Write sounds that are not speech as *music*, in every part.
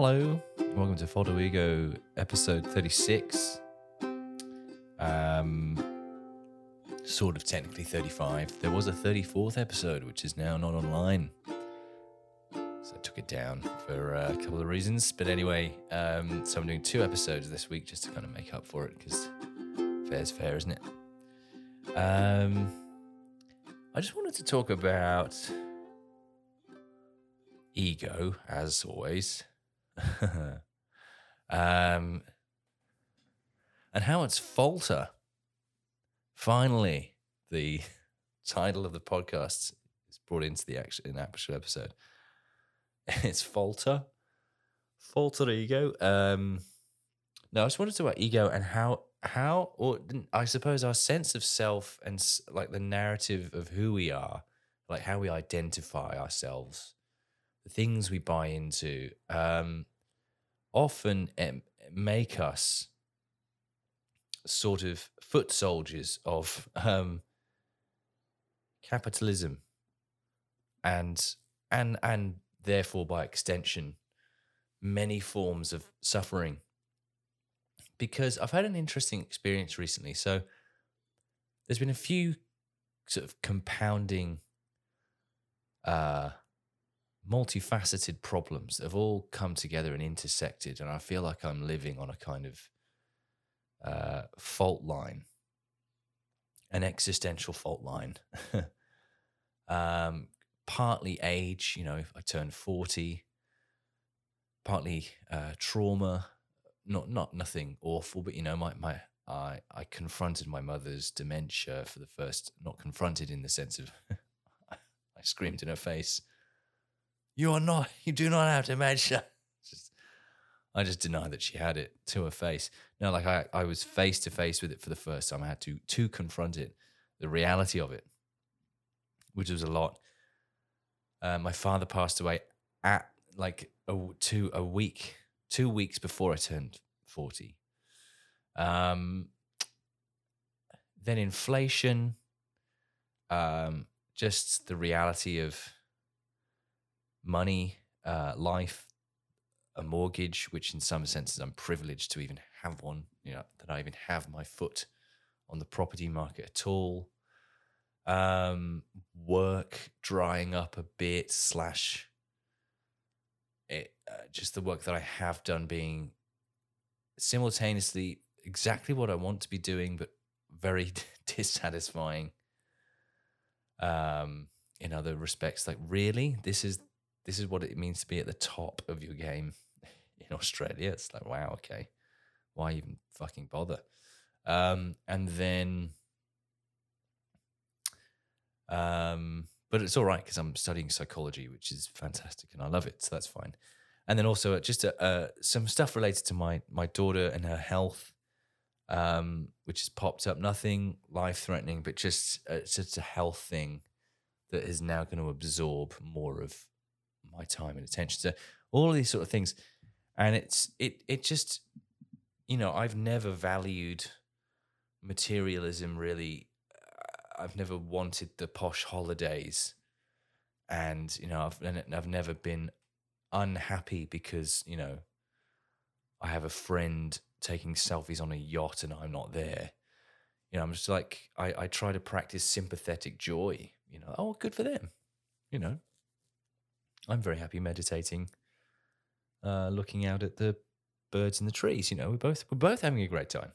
Hello, welcome to Falter Ego episode 36. Um, sort of technically 35. There was a 34th episode, which is now not online. So I took it down for uh, a couple of reasons. But anyway, um, so I'm doing two episodes this week just to kind of make up for it because fair's fair, isn't it? Um, I just wanted to talk about ego, as always. *laughs* um, and how it's falter. Finally, the *laughs* title of the podcast is brought into the actual, in actual episode. *laughs* It's falter, falter ego. Um, no, I just wanted to talk about ego and how how or I suppose our sense of self and like the narrative of who we are, like how we identify ourselves, the things we buy into, um, often um, make us sort of foot soldiers of um, capitalism, and and and therefore by extension, many forms of suffering. Because I've had an interesting experience recently. So there's been a few sort of compounding uh multifaceted problems that have all come together and intersected and i feel like i'm living on a kind of uh fault line an existential fault line. *laughs* Um partly age you know i turned 40 partly uh trauma not not nothing awful but you know my my i i confronted my mother's dementia for the first not confronted in the sense of *laughs* i screamed in her face you are not *laughs* you do not have dementia. *laughs* Just i just denied that she had it to her face. No like i i was face to face with it for the first time. I had to to confront it the reality of it which was a lot. Uh, my father passed away at like a, two a week two weeks before i turned 40 um then inflation um just the reality of money, uh, life, a mortgage, which in some senses I'm privileged to even have one, you know, that I even have my foot on the property market at all. Um, work drying up a bit, slash, it, uh, just the work that I have done being simultaneously exactly what I want to be doing, but very *laughs* dissatisfying um, in other respects. Like, really, this is this is what it means to be at the top of your game *laughs* in Australia. It's like, wow, okay, why even fucking bother? Um, and then, um, but it's all right because I'm studying psychology, which is fantastic, and I love it, so that's fine. And then also uh, just uh, uh, some stuff related to my my daughter and her health, um, which has popped up. Nothing life threatening, but just uh, it's just a health thing that is now going to absorb more of my time and attention. So all these sort of things, and it's it it just you know I've never valued materialism really. Uh, I've never wanted the posh holidays, and you know I've and I've never been unhappy because you know I have a friend taking selfies on a yacht and I'm not there. You know, I'm just like I, I try to practice sympathetic joy. You know, oh, good for them. You know, I'm very happy meditating, uh, looking out at the birds in the trees. You know, we're both we're both having a great time.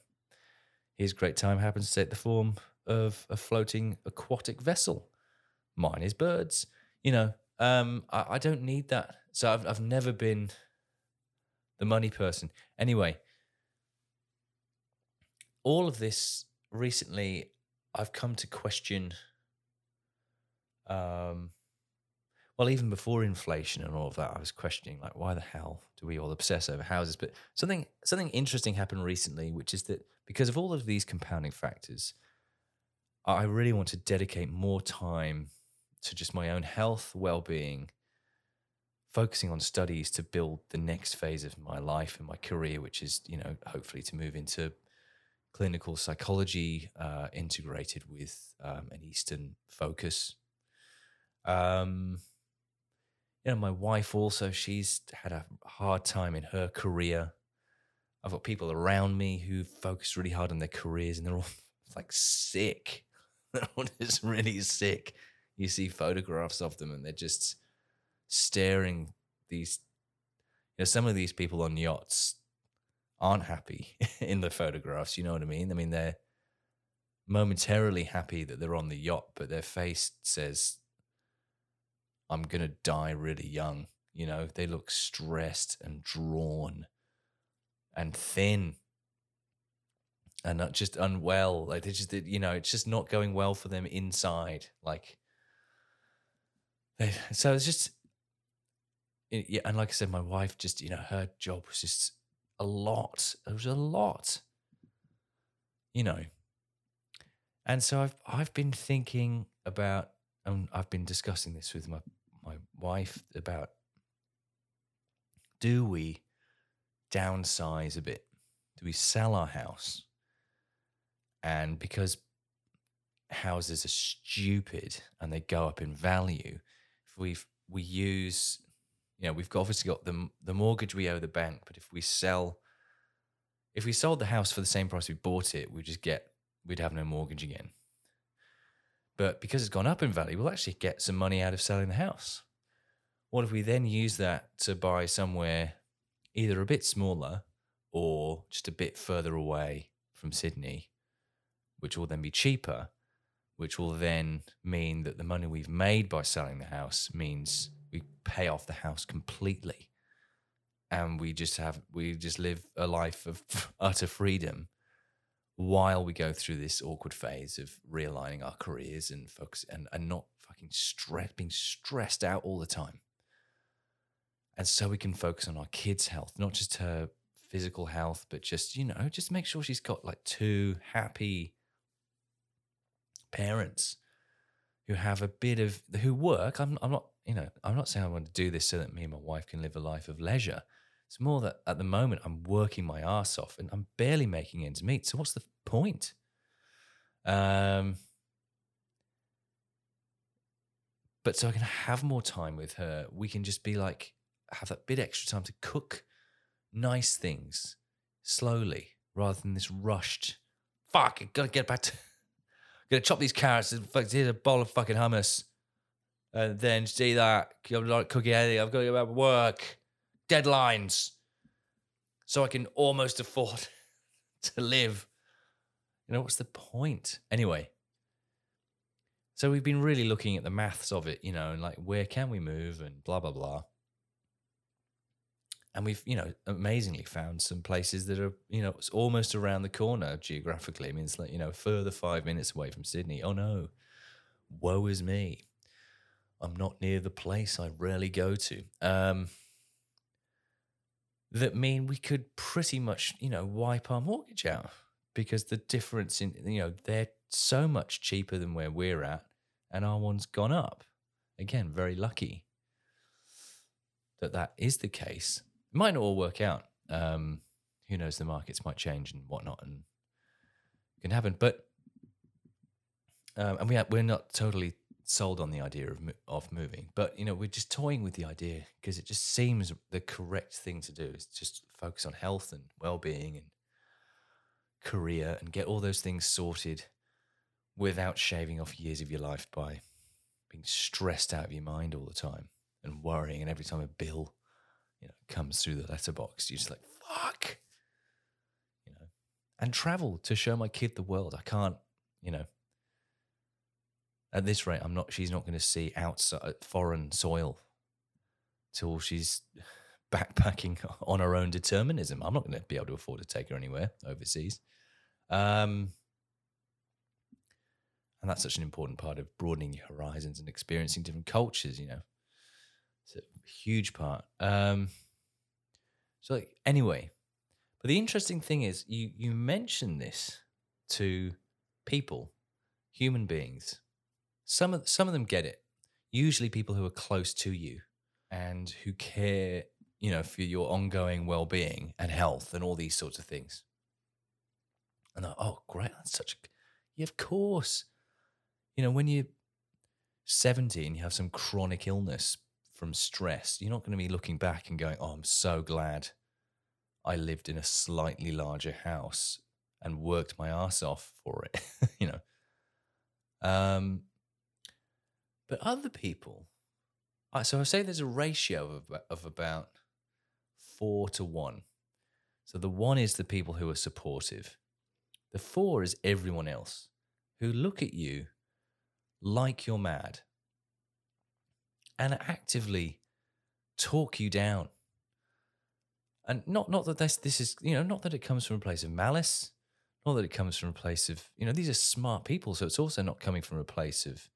His great time happens to take the form of a floating aquatic vessel. Mine is birds. You know, um, I, I don't need that. So I've I've never been the money person. Anyway, all of this recently, I've come to question. Um, well, even before inflation and all of that, I was questioning like, why the hell do we all obsess over houses? But something something interesting happened recently, which is that because of all of these compounding factors, I really want to dedicate more time to just my own health, well being, focusing on studies to build the next phase of my life and my career, which is you know hopefully to move into clinical psychology uh, integrated with um, an Eastern focus. Um, you know, my wife also, she's had a hard time in her career. I've got people around me who focus really hard on their careers and they're all *laughs* like sick. *laughs* They're all just really sick. You see photographs of them and they're just staring these, you know, some of these people on yachts aren't happy *laughs* in the photographs. You know what I mean? I mean, they're momentarily happy that they're on the yacht, but their face says, I'm going to die really young. You know, they look stressed and drawn and thin and not just unwell. Like they just, you know, it's just not going well for them inside. Like, they, so it's just, yeah. And like I said, my wife just, you know, her job was just a lot. It was a lot, you know. And so I've I've been thinking about, and I've been discussing this with my my wife about, do we downsize a bit? Do we sell our house? And because houses are stupid and they go up in value, if we we use, you know, we've got, obviously got the the mortgage we owe the bank, but if we sell, if we sold the house for the same price we bought it, we'd just get we'd have no mortgage again. But because it's gone up in value, we'll actually get some money out of selling the house. What if we then use that to buy somewhere either a bit smaller or just a bit further away from Sydney, which will then be cheaper, which will then mean that the money we've made by selling the house means we pay off the house completely. And we just have, we just live a life of *laughs* utter freedom while we go through this awkward phase of realigning our careers and focus and, and not fucking stress being stressed out all the time. And so we can focus on our kids' health, not just her physical health, but just, you know, just make sure she's got like two happy parents who have a bit of who work. I'm I'm not, you know, I'm not saying I want to do this so that me and my wife can live a life of leisure. It's more that at the moment I'm working my ass off and I'm barely making ends meet. So what's the point? Um, but so I can have more time with her. We can just be like, have that bit extra time to cook nice things slowly rather than this rushed. Fuck, I gotta get back to. *laughs* gotta chop these carrots here's a bowl of fucking hummus. And then see that. I'm not cooking anything. I've got to go back to work deadlines so I can almost afford *laughs* to live. You know, what's the point? Anyway, so we've been really looking at the maths of it, you know, and like where can we move and blah, blah, blah. And we've, you know, amazingly found some places that are, you know, it's almost around the corner geographically. I mean, it's like, you know, further five minutes away from Sydney. Oh no, woe is me. I'm not near the place I rarely go to. Um, that mean we could pretty much, you know, wipe our mortgage out because the difference in, you know, they're so much cheaper than where we're at and our one's gone up. Again, very lucky that that is the case. It might not all work out. Um, who knows? The markets might change and whatnot, and can happen. But um, and we have, we're not totally sold on the idea of of moving, but you know we're just toying with the idea because it just seems the correct thing to do is just focus on health and well being and career and get all those things sorted without shaving off years of your life by being stressed out of your mind all the time and worrying. And every time a bill you know comes through the letterbox, you're just like fuck, you know. And travel to show my kid the world. I can't, you know at this rate, I'm not. She's not going to see outside foreign soil till she's *sighs* backpacking *laughs* on her own determinism. I'm not going to be able to afford to take her anywhere overseas. Um, and that's such an important part of broadening your horizons and experiencing different cultures. You know, it's a huge part. Um, so, like, anyway, but the interesting thing is, you you mention this to people, human beings, some of some of them get it. Usually, people who are close to you and who care, you know, for your ongoing well-being and health and all these sorts of things. And oh, great, that's such a, yeah, of course. You know, when you're 70 and you have some chronic illness from stress. You're not going to be looking back and going, "Oh, I'm so glad I lived in a slightly larger house and worked my ass off for it." *laughs* you know. Um, but other people, so I say there's a ratio of of about four to one. So the one is the people who are supportive. The four is everyone else who look at you like you're mad and actively talk you down. And not not that this this is you know not that it comes from a place of malice, not that it comes from a place of you know these are smart people, so it's also not coming from a place of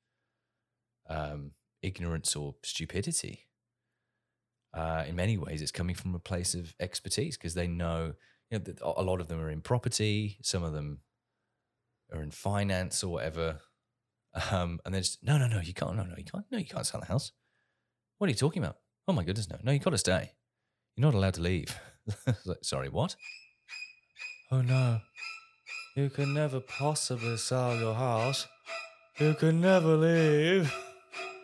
um, ignorance or stupidity. Uh, in many ways, it's coming from a place of expertise because they know you know that a lot of them are in property, some of them are in finance or whatever. Um, and then just no, no, no, you can't, no, no, you can't, no, you can't sell the house. What are you talking about? Oh my goodness, no, no, you've got to stay. You're not allowed to leave. *laughs* Sorry, what? Oh no, you can never possibly sell your house. You can never leave. *laughs*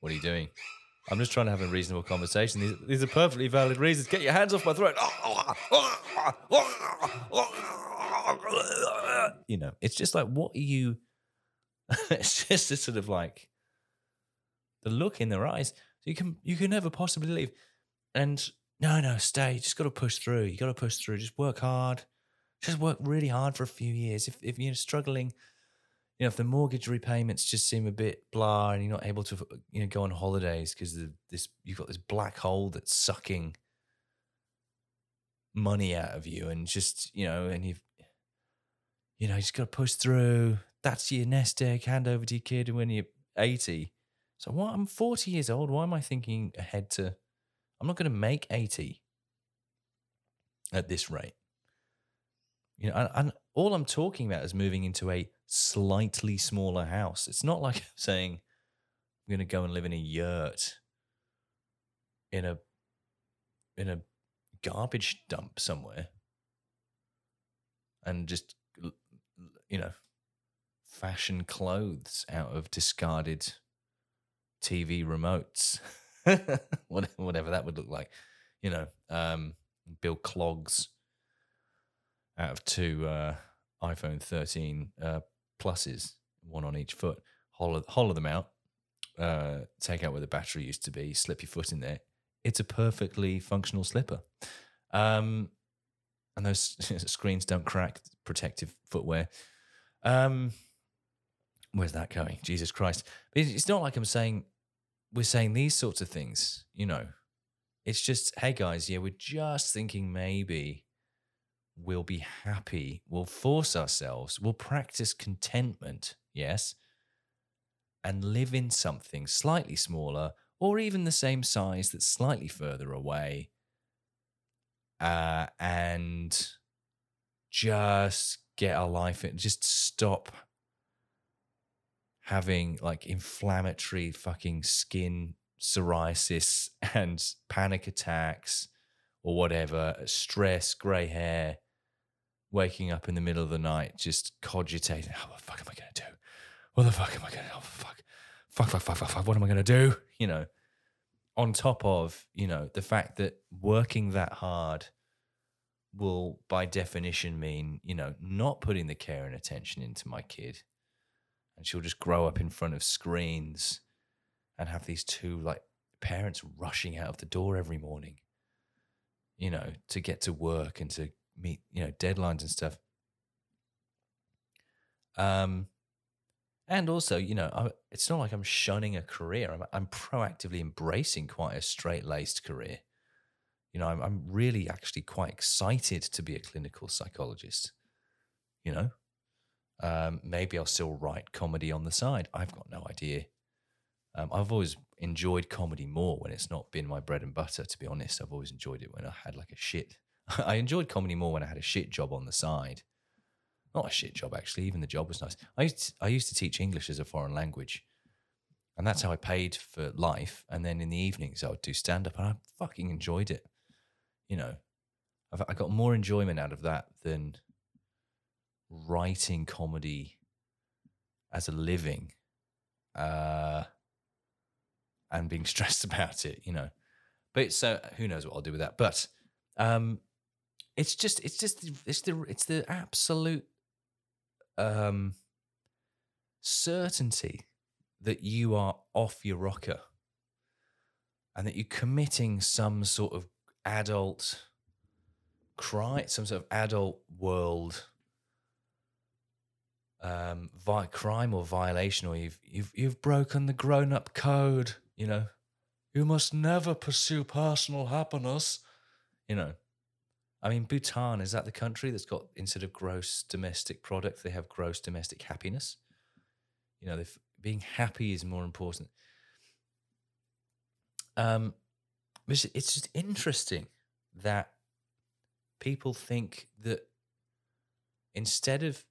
what are you doing? I'm just trying to have a reasonable conversation. These, these are perfectly valid reasons. Get your hands off my throat. *laughs* You know, it's just like, what are you? *laughs* it's just a sort of like the look in their eyes. You can you can never possibly leave. And no, no, stay. You just got to push through. You got to push through. Just work hard. Just work really hard for a few years. If if you're struggling, you know, if the mortgage repayments just seem a bit blah, and you're not able to, you know, go on holidays because this you've got this black hole that's sucking money out of you, and just you know, and you've, you know, you just got to push through. That's your nest egg. Hand over to your kid when you're 80. So what? I'm 40 years old. Why am I thinking ahead to? I'm not going to make 80 at this rate. You know, and, and all I'm talking about is moving into a slightly smaller house. It's not like *laughs* saying I'm going to go and live in a yurt in a in a garbage dump somewhere and just you know fashion clothes out of discarded TV remotes, *laughs* whatever that would look like. You know, um, build clogs out of two uh, iPhone 13 uh, pluses, one on each foot. Hollow, hollow them out, uh, take out where the battery used to be, slip your foot in there. It's a perfectly functional slipper. Um, and those *laughs* screens don't crack, protective footwear. Um, where's that going? Jesus Christ. It's it's not like I'm saying we're saying these sorts of things, you know. It's just, hey guys, yeah, we're just thinking maybe we'll be happy, we'll force ourselves, we'll practice contentment, yes, and live in something slightly smaller or even the same size that's slightly further away. Uh, and just get our life in, just stop having like inflammatory fucking skin psoriasis and panic attacks or whatever, stress, grey hair, waking up in the middle of the night, just cogitating, oh, what the fuck am I going to do? What the fuck am I going to? Oh, fuck. Fuck, fuck, fuck, fuck, fuck. What am I going to do? You know, on top of, you know, the fact that working that hard will, by definition, mean, you know, not putting the care and attention into my kid. And she'll just grow up in front of screens and have these two, like, parents rushing out of the door every morning, you know, to get to work and to meet, you know, deadlines and stuff. Um, and also, you know, I, it's not like I'm shunning a career. I'm, I'm proactively embracing quite a straight laced career. You know, I'm, I'm really actually quite excited to be a clinical psychologist. You know, um, maybe I'll still write comedy on the side. I've got no idea. Um, I've always enjoyed comedy more when it's not been my bread and butter. To be honest, I've always enjoyed it when I had like a shit. *laughs* I enjoyed comedy more when I had a shit job on the side. Not a shit job actually. Even the job was nice. I used to, I used to teach English as a foreign language, and that's how I paid for life. And then in the evenings I would do stand up, and I fucking enjoyed it. You know, I've, I got more enjoyment out of that than writing comedy as a living, uh, and being *laughs* stressed about it, you know. But so who knows what I'll do with that? But um, it's just it's just it's the it's the absolute um certainty that you are off your rocker and that you're committing some sort of adult crime, some sort of adult world um, vi- crime or violation, or you've you've you've broken the grown up code. You know, you must never pursue personal happiness. You know, I mean, Bhutan is that the country that's got instead of gross domestic product, they have gross domestic happiness. You know, being happy is more important. Um, it's just interesting that people think that instead of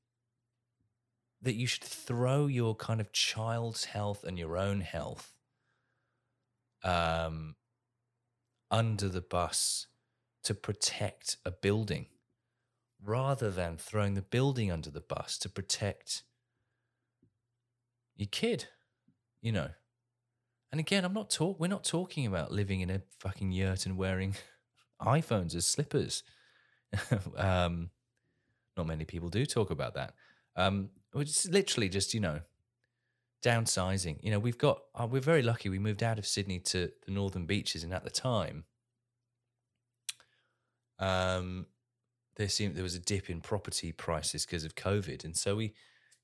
that you should throw your kind of child's health and your own health um, under the bus to protect a building rather than throwing the building under the bus to protect your kid, you know. And again, I'm not talk we're not talking about living in a fucking yurt and wearing *laughs* iPhones as slippers. *laughs* um, not many people do talk about that. Um, it's literally just, you know, downsizing. You know, we've got, uh, we're very lucky. We moved out of Sydney to the northern beaches, and at the time, um, there seemed there was a dip in property prices because of COVID, and so we, you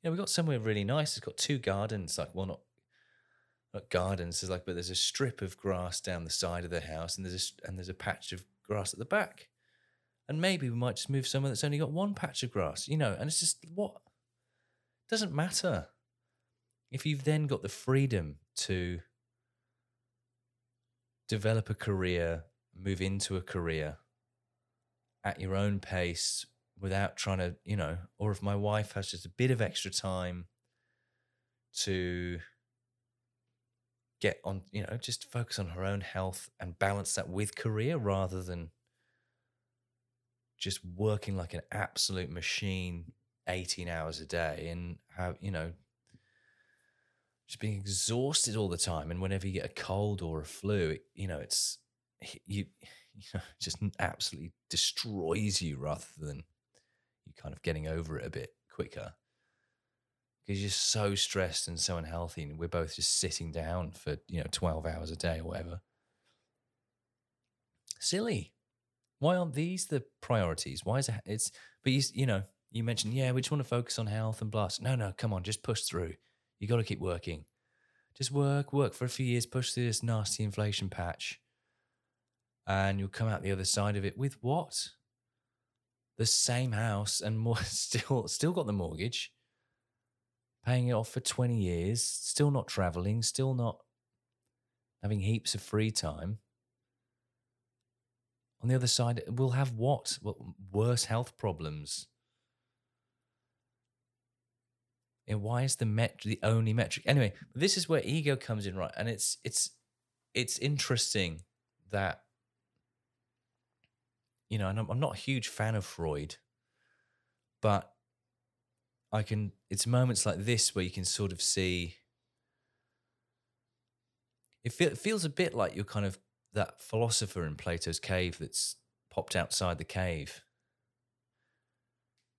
know, we got somewhere really nice. It's got two gardens, like well, not not gardens, it's like, but there's a strip of grass down the side of the house, and there's a, and there's a patch of grass at the back, and maybe we might just move somewhere that's only got one patch of grass, you know, and it's just what? Doesn't matter. If you've then got the freedom to develop a career, move into a career at your own pace without trying to, you know, or if my wife has just a bit of extra time to get on, you know, just focus on her own health and balance that with career rather than just working like an absolute machine 18 hours a day and have, you know, just being exhausted all the time. And whenever you get a cold or a flu, you know, it's, you, *laughs* just absolutely destroys you rather than you kind of getting over it a bit quicker. Because you're so stressed and so unhealthy and we're both just sitting down for you know 12 hours a day or whatever. Silly. Why aren't these the priorities? Why is it it's but you you know you mentioned yeah we just want to focus on health and blast no no come on just push through. You got to keep working. Just work work for a few years push through this nasty inflation patch and you'll come out the other side of it with what? The same house and more *laughs* still still got the mortgage, paying it off for 20 years, still not traveling, still not having heaps of free time. On the other side, we'll have what? Well, worse health problems. And why is the met the only metric? Anyway, this is where ego comes in, right? And it's it's it's interesting that you know, and I'm, I'm not a huge fan of Freud, but I can, it's moments like this where you can sort of see, it, feel, it feels a bit like you're kind of that philosopher in Plato's cave that's popped outside the cave.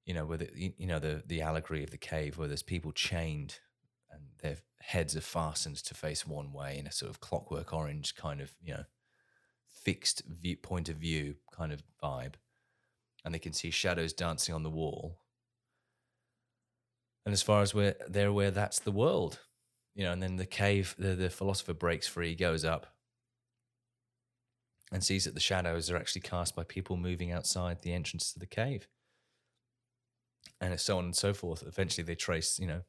You know, where the, you know the the allegory of the cave where there's people chained and their heads are fastened to face one way in a sort of clockwork orange kind of you know fixed view, point of view kind of vibe, and they can see shadows dancing on the wall. And as far as we're they're aware that's the world, you know. And then the cave, the the philosopher breaks free, goes up, and sees that the shadows are actually cast by people moving outside the entrance to the cave, and so on and so forth. Eventually, they trace, you know,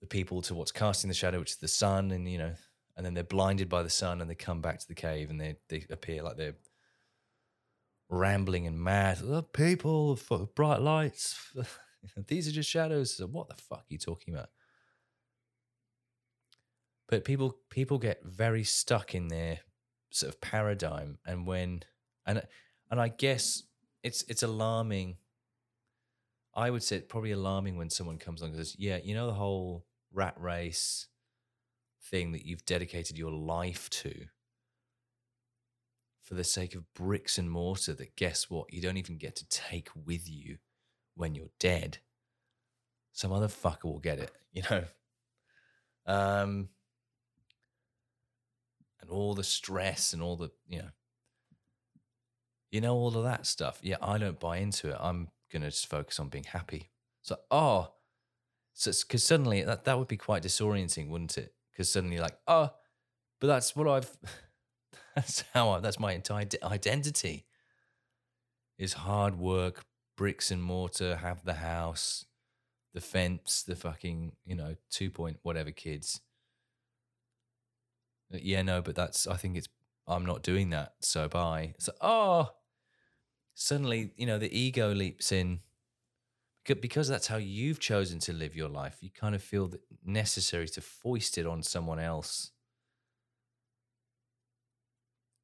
the people to what's casting the shadow, which is the sun, and you know and then they're blinded by the sun and they come back to the cave and they, they appear like they're rambling and mad. The people, bright lights, *laughs* these are just shadows. So what the fuck are you talking about? But people people get very stuck in their sort of paradigm, and when and and I guess it's it's alarming. I would say it's probably alarming when someone comes along and says, "Yeah, you know the whole rat race thing that you've dedicated your life to for the sake of bricks and mortar that guess what? You don't even get to take with you when you're dead. Some other fucker will get it *laughs* you know? Um and all the stress and all the you know. You know all of that stuff. Yeah i don't buy into it. I'm gonna just focus on being happy. So oh so because suddenly that, that would be quite disorienting wouldn't it because suddenly like oh but that's what i've *laughs* that's how I, that's my entire identity. Is hard work bricks and mortar have the house the fence the fucking you know two point whatever kids. Uh, yeah no but that's i think it's i'm not doing that so bye. So oh. Suddenly you know the ego leaps in because that's how you've chosen to live your life you kind of feel that necessary to foist it on someone else.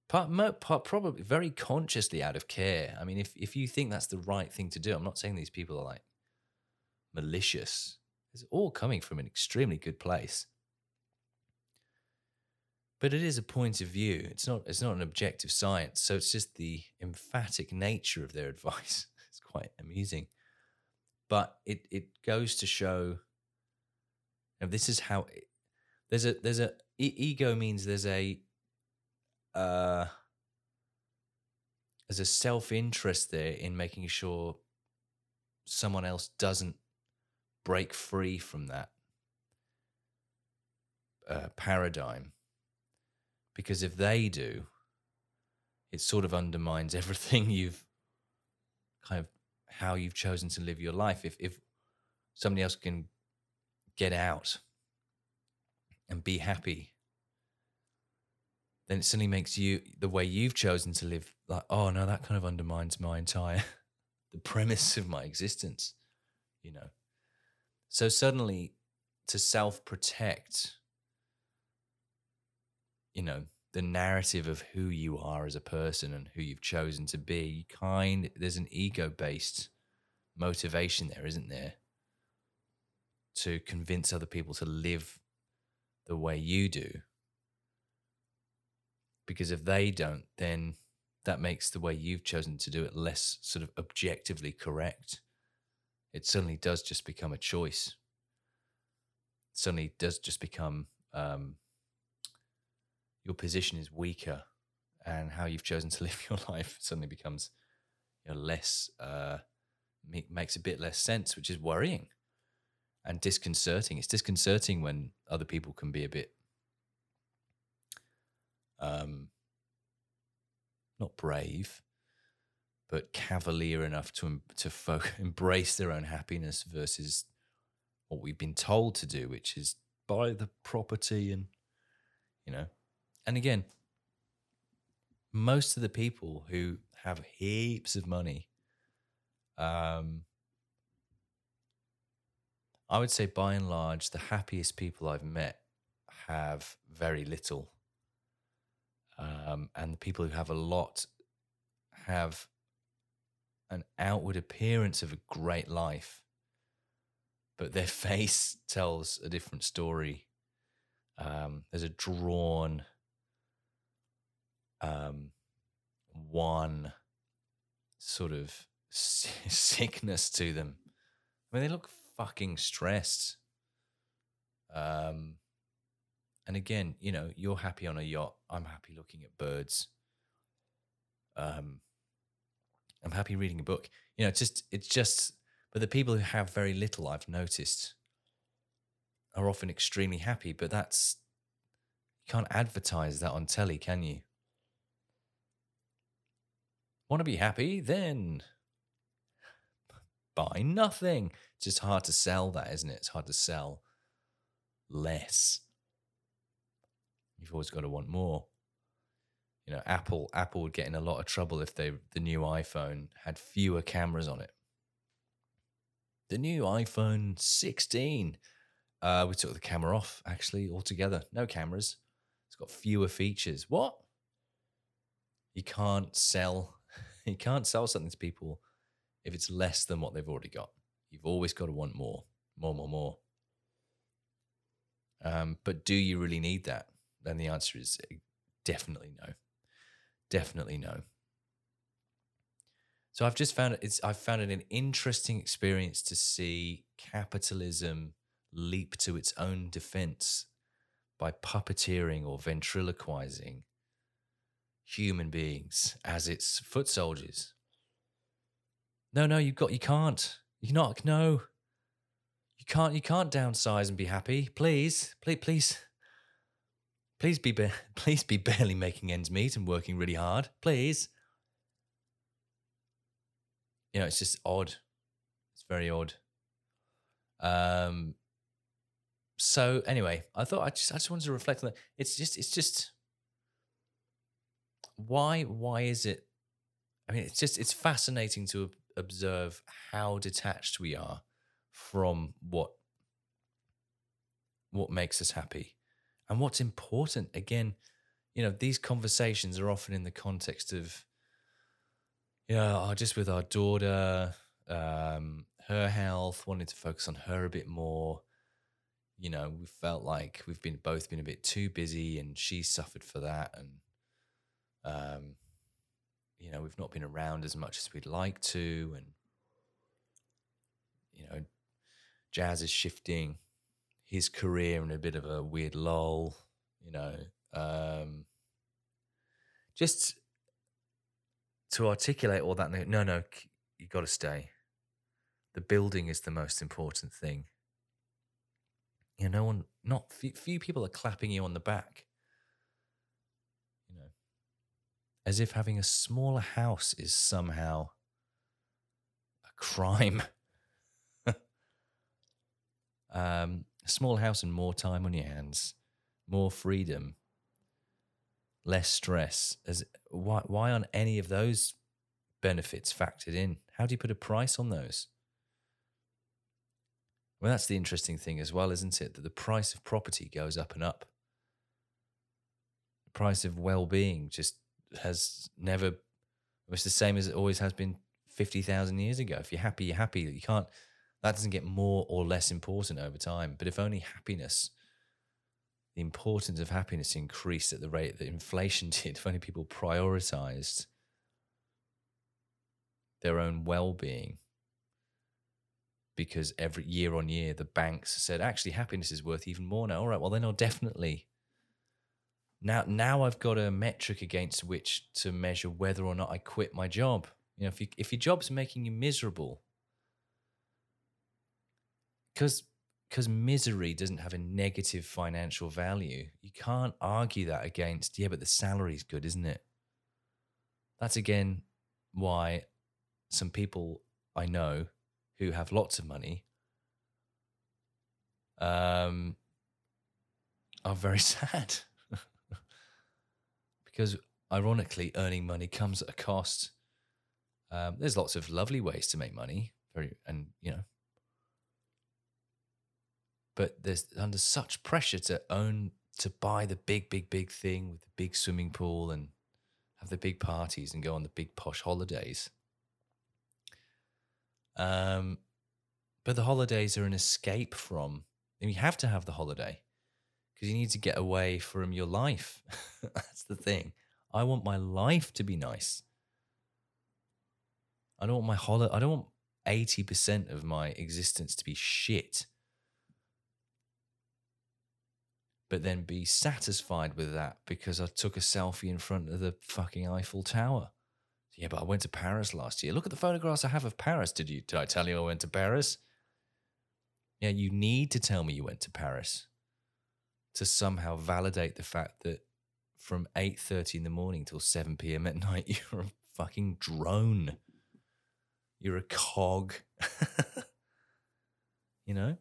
Part, part probably very consciously out of care. I mean if, if you think that's the right thing to do i'm not saying these people are like malicious. It's all coming from an extremely good place. But it is a point of view. It's not it's not an objective science. So it's just the emphatic nature of their *laughs* advice. It's quite amusing but it it goes to show know, this is how it, there's a there's a e- ego means there's a uh there's a self-interest there in making sure someone else doesn't break free from that uh, paradigm. Because if they do it sort of undermines *laughs* everything you've kind of how you've chosen to live your life. If if somebody else can get out and be happy, then it suddenly makes you the way you've chosen to live like, oh no, that kind of undermines my entire *laughs* the premise of my existence, you know. So suddenly to self-protect, you know, the narrative of who you are as a person and who you've chosen to be kind there's an ego based motivation there isn't there to convince other people to live the way you do? Because if they don't then that makes the way you've chosen to do it less sort of objectively correct. It suddenly does just become a choice. It suddenly does just become um, your position is weaker and how you've chosen to *laughs* live your life suddenly becomes you know, less uh, makes a bit less sense which is worrying and disconcerting. It's disconcerting when other people can be a bit um not brave but cavalier enough to to *laughs* embrace their own happiness versus what we've been told to do which is buy the property and you know and again, most of the people who have heaps of money, um, I would say by and large, the happiest people I've met have very little. Um, and the people who have a lot have an outward appearance of a great life, but their *laughs* face tells a different story. Um, there's a drawn, um, one sort of *laughs* sickness to them. I mean, they look fucking stressed. Um, and again, you know, you're happy on a yacht. I'm happy looking at birds. Um, I'm happy reading a book. You know, it's just, it's just, but the people who have very little, I've noticed, are often extremely happy. But that's, you can't advertise that on telly, can you? Want to be happy? Then buy nothing. It's just hard to sell that, isn't it? It's hard to sell less. You've always got to want more. You know, Apple Apple would get in a lot of trouble if they the new iPhone had fewer cameras on it. The new iPhone 16. Uh, we took the camera off actually altogether. No cameras. It's got fewer features. What? You can't sell you can't sell something to people if it's less than what they've already got. You've always got to want more, more, more, more. Um, but do you really need that? Then the answer is eh, definitely no. Definitely no. So I've just found it, it's I've found it an interesting experience to see capitalism leap to its own defense by puppeteering or ventriloquizing human beings as its foot soldiers. No, no, you've got you can't. You not no. You can't you can't downsize and be happy. Please, please, please. Please be *laughs* please be barely making ends meet and working really hard. Please. You know, it's just odd. It's very odd. Um so anyway, I thought I just I just wanted to reflect on that. It's just it's just why why is it I mean it's just it's fascinating to observe how detached we are from what what makes us happy. And what's important again you know these conversations are often in the context of you know oh, just with our daughter um her health wanting to focus on her a bit more. You know we felt like we've been both been a bit too busy and she suffered for that. And um you know we've not been around as much as we'd like to and you know jazz is shifting his career in a bit of a weird lull you know um just to articulate all that no no you got to stay. The building is the most important thing. You know no one not few, few people are clapping you on the back as if having a smaller house is somehow a crime. *laughs* um, a small house and more time on your hands, more freedom, less stress. As why why aren't any of those benefits factored in? How do you put a price on those? Well, that's the interesting thing as well, isn't it? That the price of property goes up and up. The price of well-being just has never it's the same as it always has been 50,000 years ago. If you're happy, you're happy. You can't that doesn't get more or less important over time. But if only happiness the importance of happiness increased at the rate that inflation *laughs* did, if only people prioritized their own well-being because every year on year the banks said actually happiness is worth even more now all right well then i'll definitely now now I've got a metric against which to measure whether or not I quit my job. You know, if you, if your job's making you miserable, because because misery doesn't have a negative financial value, you can't argue that against yeah, but the salary's good, isn't it? That's again why some people I know who have lots of money um, are very *laughs* sad because ironically, earning money comes at a cost. Um, there's lots of lovely ways to make money, very and you know, but there's under such pressure to own to buy the big, big, big thing with the big swimming pool and have the big parties and go on the big posh holidays. Um, but the holidays are an escape from. And you have to have the holiday because you need to get away from your life. *laughs* That's the thing. I want my life to be nice. I don't want my holiday. I don't want eighty percent of my existence to be shit. But then be satisfied with that because I took a selfie in front of the fucking Eiffel Tower. Yeah, but I went to Paris last year. Look at the photographs I have of Paris. Did you? Did I tell you I went to Paris? Yeah, you need to tell me you went to Paris to somehow validate the fact that from 8.30 in the morning till 7 p.m. at *laughs* night, you're a fucking drone. You're a cog. *laughs* you know?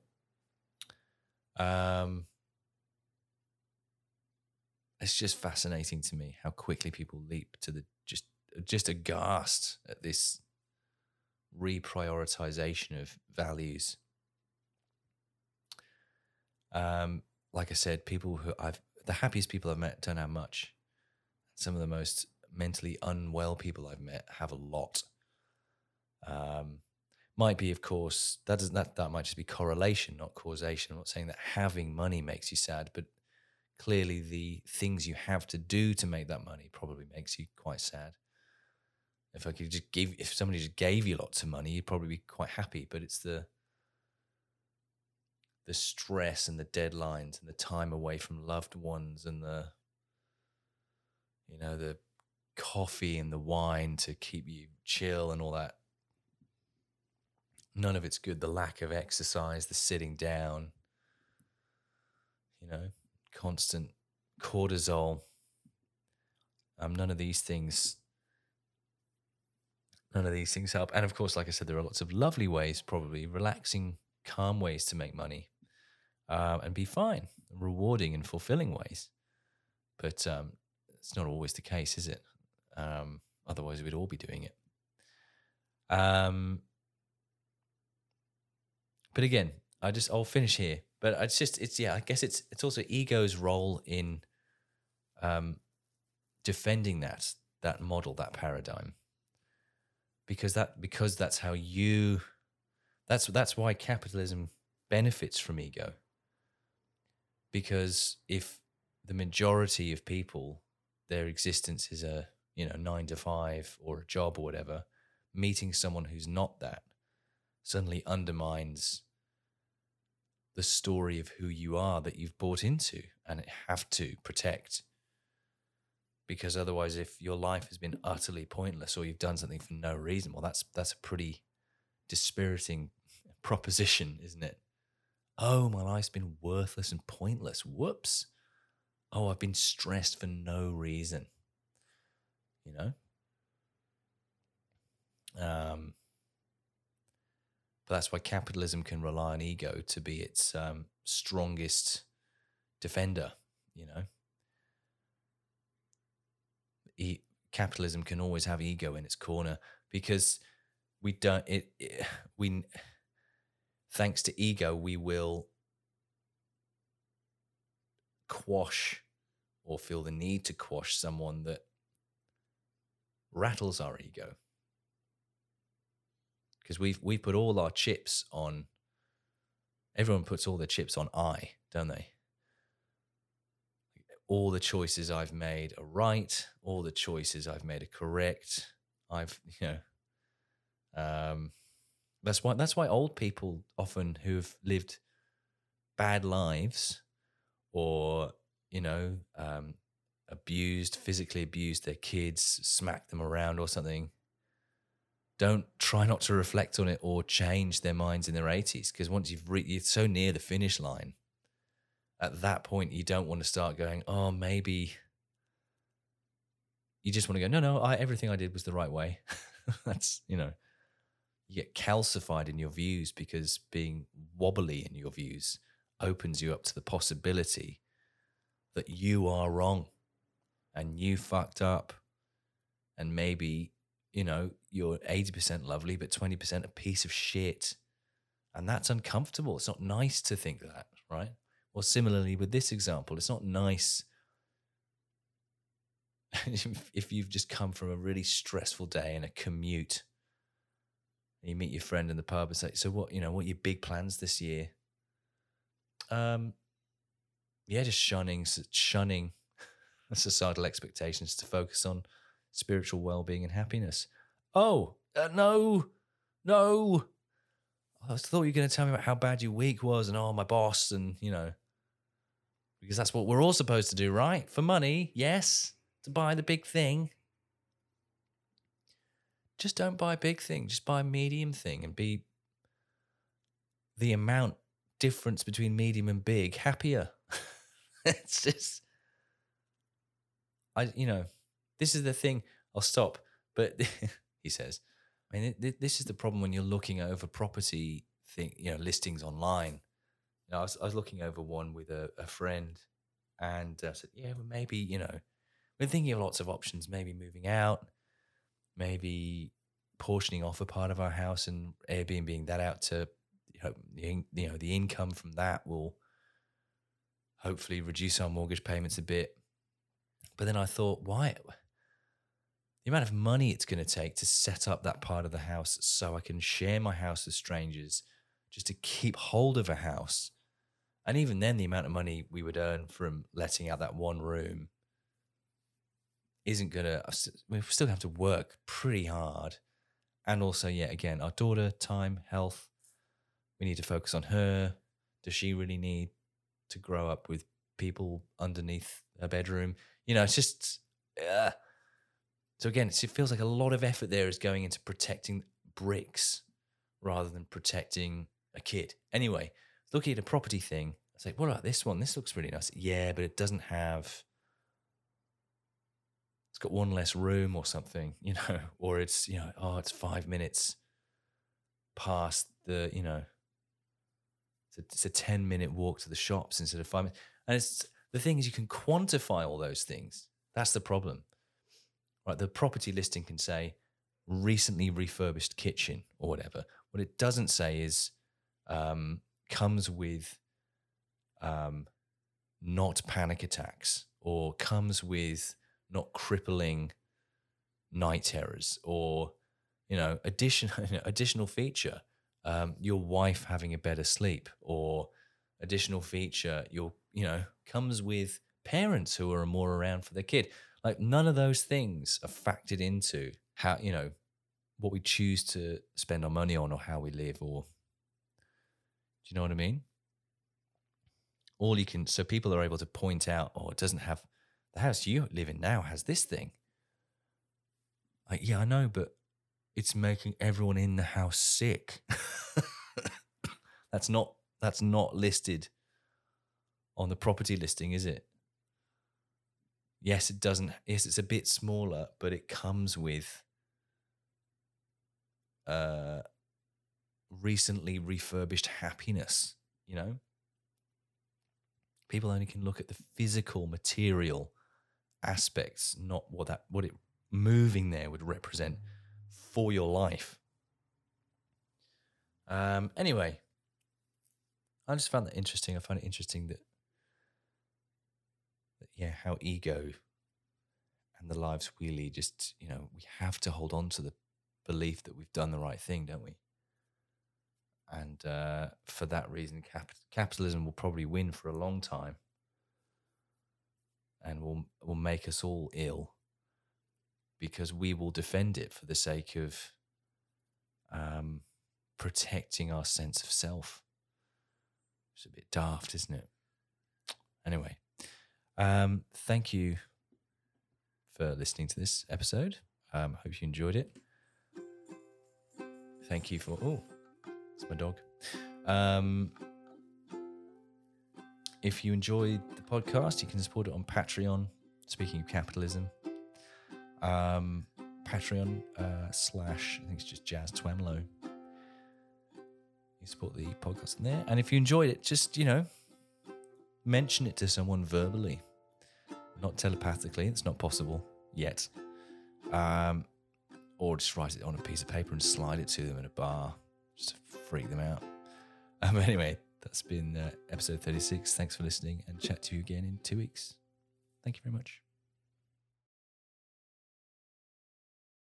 Um, it's just fascinating to me how quickly people leap to the just just aghast at this reprioritization of values. Um, like I said, people who I've the happiest people I've met don't have much. Some of the most mentally unwell people I've met have a lot. Um, might be, of course, that does that that might just be correlation, not causation. I'm not saying that having money makes you sad, but clearly the things you have to do to make that money probably makes you quite sad. If I could just give, if somebody just gave you lots of money, you'd probably be quite happy. But it's the the stress and the deadlines and the time away from loved ones and the you know the coffee and the wine to keep you chill and all that. None of it's good. The lack of exercise the sitting down you know constant cortisol. Um none of these things none of these things help. And of course like i said there are lots of lovely ways probably relaxing calm ways to make money um, and be fine, rewarding and fulfilling ways. But um, it's not always the case, is it? Um, otherwise, we'd all be doing it. Um, but again, I just I'll finish here. But it's just it's yeah, I guess it's it's also ego's role in um, defending that that model, that paradigm, because that because that's how you that's that's why capitalism benefits from ego because if the majority of people their existence is a you know nine to five or a job or whatever meeting someone who's not that suddenly undermines the story of who you are that you've bought into and have to protect. Because otherwise if your life has been utterly pointless or you've done something for no reason well that's that's a pretty dispiriting *laughs* proposition isn't it Oh, my life's been worthless and pointless. Whoops. Oh, I've been stressed for no reason. You know? Um, but that's why capitalism can rely on ego to be its um, strongest defender, you know? E- capitalism can always have ego in its corner because we don't, it, it we, thanks to ego, we will quash or feel the need to quash someone that rattles our ego. Because we've we put all our chips on everyone puts all their chips on I, don't they? All the choices I've made are right, all the choices I've made are correct. I've *laughs* you know um that's why that's why old people often who've lived bad lives or you know um, abused, physically abused their kids, smacked them around or something. Don't try not to reflect on it or change their minds in their 80s because once you've re- you're so near the finish line, at that point you don't want to start going, oh, maybe. You just want to go, no, no, I, everything I did was the right way. *laughs* That's you know you get calcified in your views because being wobbly in your views opens you up to the possibility that you are wrong and you fucked up and maybe you know you're 80% lovely but 20% a piece of shit. And that's uncomfortable. It's not nice to think that right? Or similarly with this example it's not nice *laughs* if you've just come from a really stressful day and a commute you meet your friend in the pub and say, "So what? You know, what are your big plans this year?" Um, yeah, just shunning, shunning *laughs* societal expectations to focus on spiritual well-being and happiness. Oh uh, no, no! I thought you were going to tell me about how bad your week was and oh my boss and you know because that's what we're all supposed to do, right? For money, yes, to buy the big thing just don't buy a big thing. Just buy a medium thing and be the amount difference between medium and big happier. *laughs* it's just, I, you know, this is the thing. I'll stop. But *laughs* he says, I mean, this is the problem when you're looking over property thing, you know, listings online. You know, I was, I was looking over one with a, a friend and uh, I said, yeah, well, maybe, you know, we're thinking of lots of options, maybe moving out, maybe portioning off a part of our house and Airbnb that out to you know, you know the income from that will hopefully reduce our mortgage payments a bit. But then I thought, why? the amount of money it's going to take to set up that part of the house so I can share my house with strangers just to keep hold of a house. And even then, the amount of money we would earn from letting out that one room isn't to, we still have to work pretty hard. And also, yeah, again, our daughter, time, health, we need to focus on her. Does she really need to grow up with people underneath her bedroom? You know, it's just, uh, so again, it feels like a lot of effort there is going into protecting bricks rather than protecting a kid. Anyway, looking at a property thing, I was like, what about this one? This looks really nice. Yeah, but it doesn't have it's got one less room or something, *laughs* you know, or it's, you know, oh, it's five minutes past the, you know, it's a, it's a 10 minute walk to the shops instead of five minutes. And it's the thing is, you can quantify all those things. That's the problem, right? The property listing can say recently refurbished kitchen or whatever. What it doesn't say is um, comes with um, not panic attacks or comes with not crippling night terrors or you know additional *laughs* additional feature um, your wife having a better sleep or additional feature your you know comes with parents who are more around for their kid. Like none of those things are factored into how you know what we choose to spend our money on or how we live or do you know what i mean? All you can so people are able to point out oh it doesn't have the house you live in now has this thing. Like, yeah, I know, but it's making everyone in the house sick. *laughs* that's not that's not listed on the property listing, is it? Yes, it doesn't. Yes, it's a bit smaller, but it comes with uh recently refurbished happiness, you know? People only can look at the physical material aspects, not what that what it moving there would represent for your life. Um, anyway, I just found that interesting. I find it interesting that, that yeah, how ego and the lives we lead just you know we have to hold on to the belief that we've done the right thing, don't we? And uh, for that reason, cap- capitalism will probably win for a long time and will will make us all ill because we will defend it for the sake of um, protecting our sense of self. It's a bit daft, isn't it? Anyway, um, thank you for listening to this episode. Um, hope you enjoyed it. Thank you for oh, it's my dog. Um, if you enjoyed the podcast, you can support it on Patreon. Speaking of capitalism, um, Patreon uh, slash I think it's just Jazz Twemlow. You support the podcast in there, and if you enjoyed it, just you know, mention it to someone verbally, not telepathically. It's not possible yet. Um, or just write it on a piece of paper and slide it to them in a bar, just to freak them out. *laughs* Um, anyway, that's been uh, episode 36. Thanks for listening and chat to you again in two weeks. Thank you very much.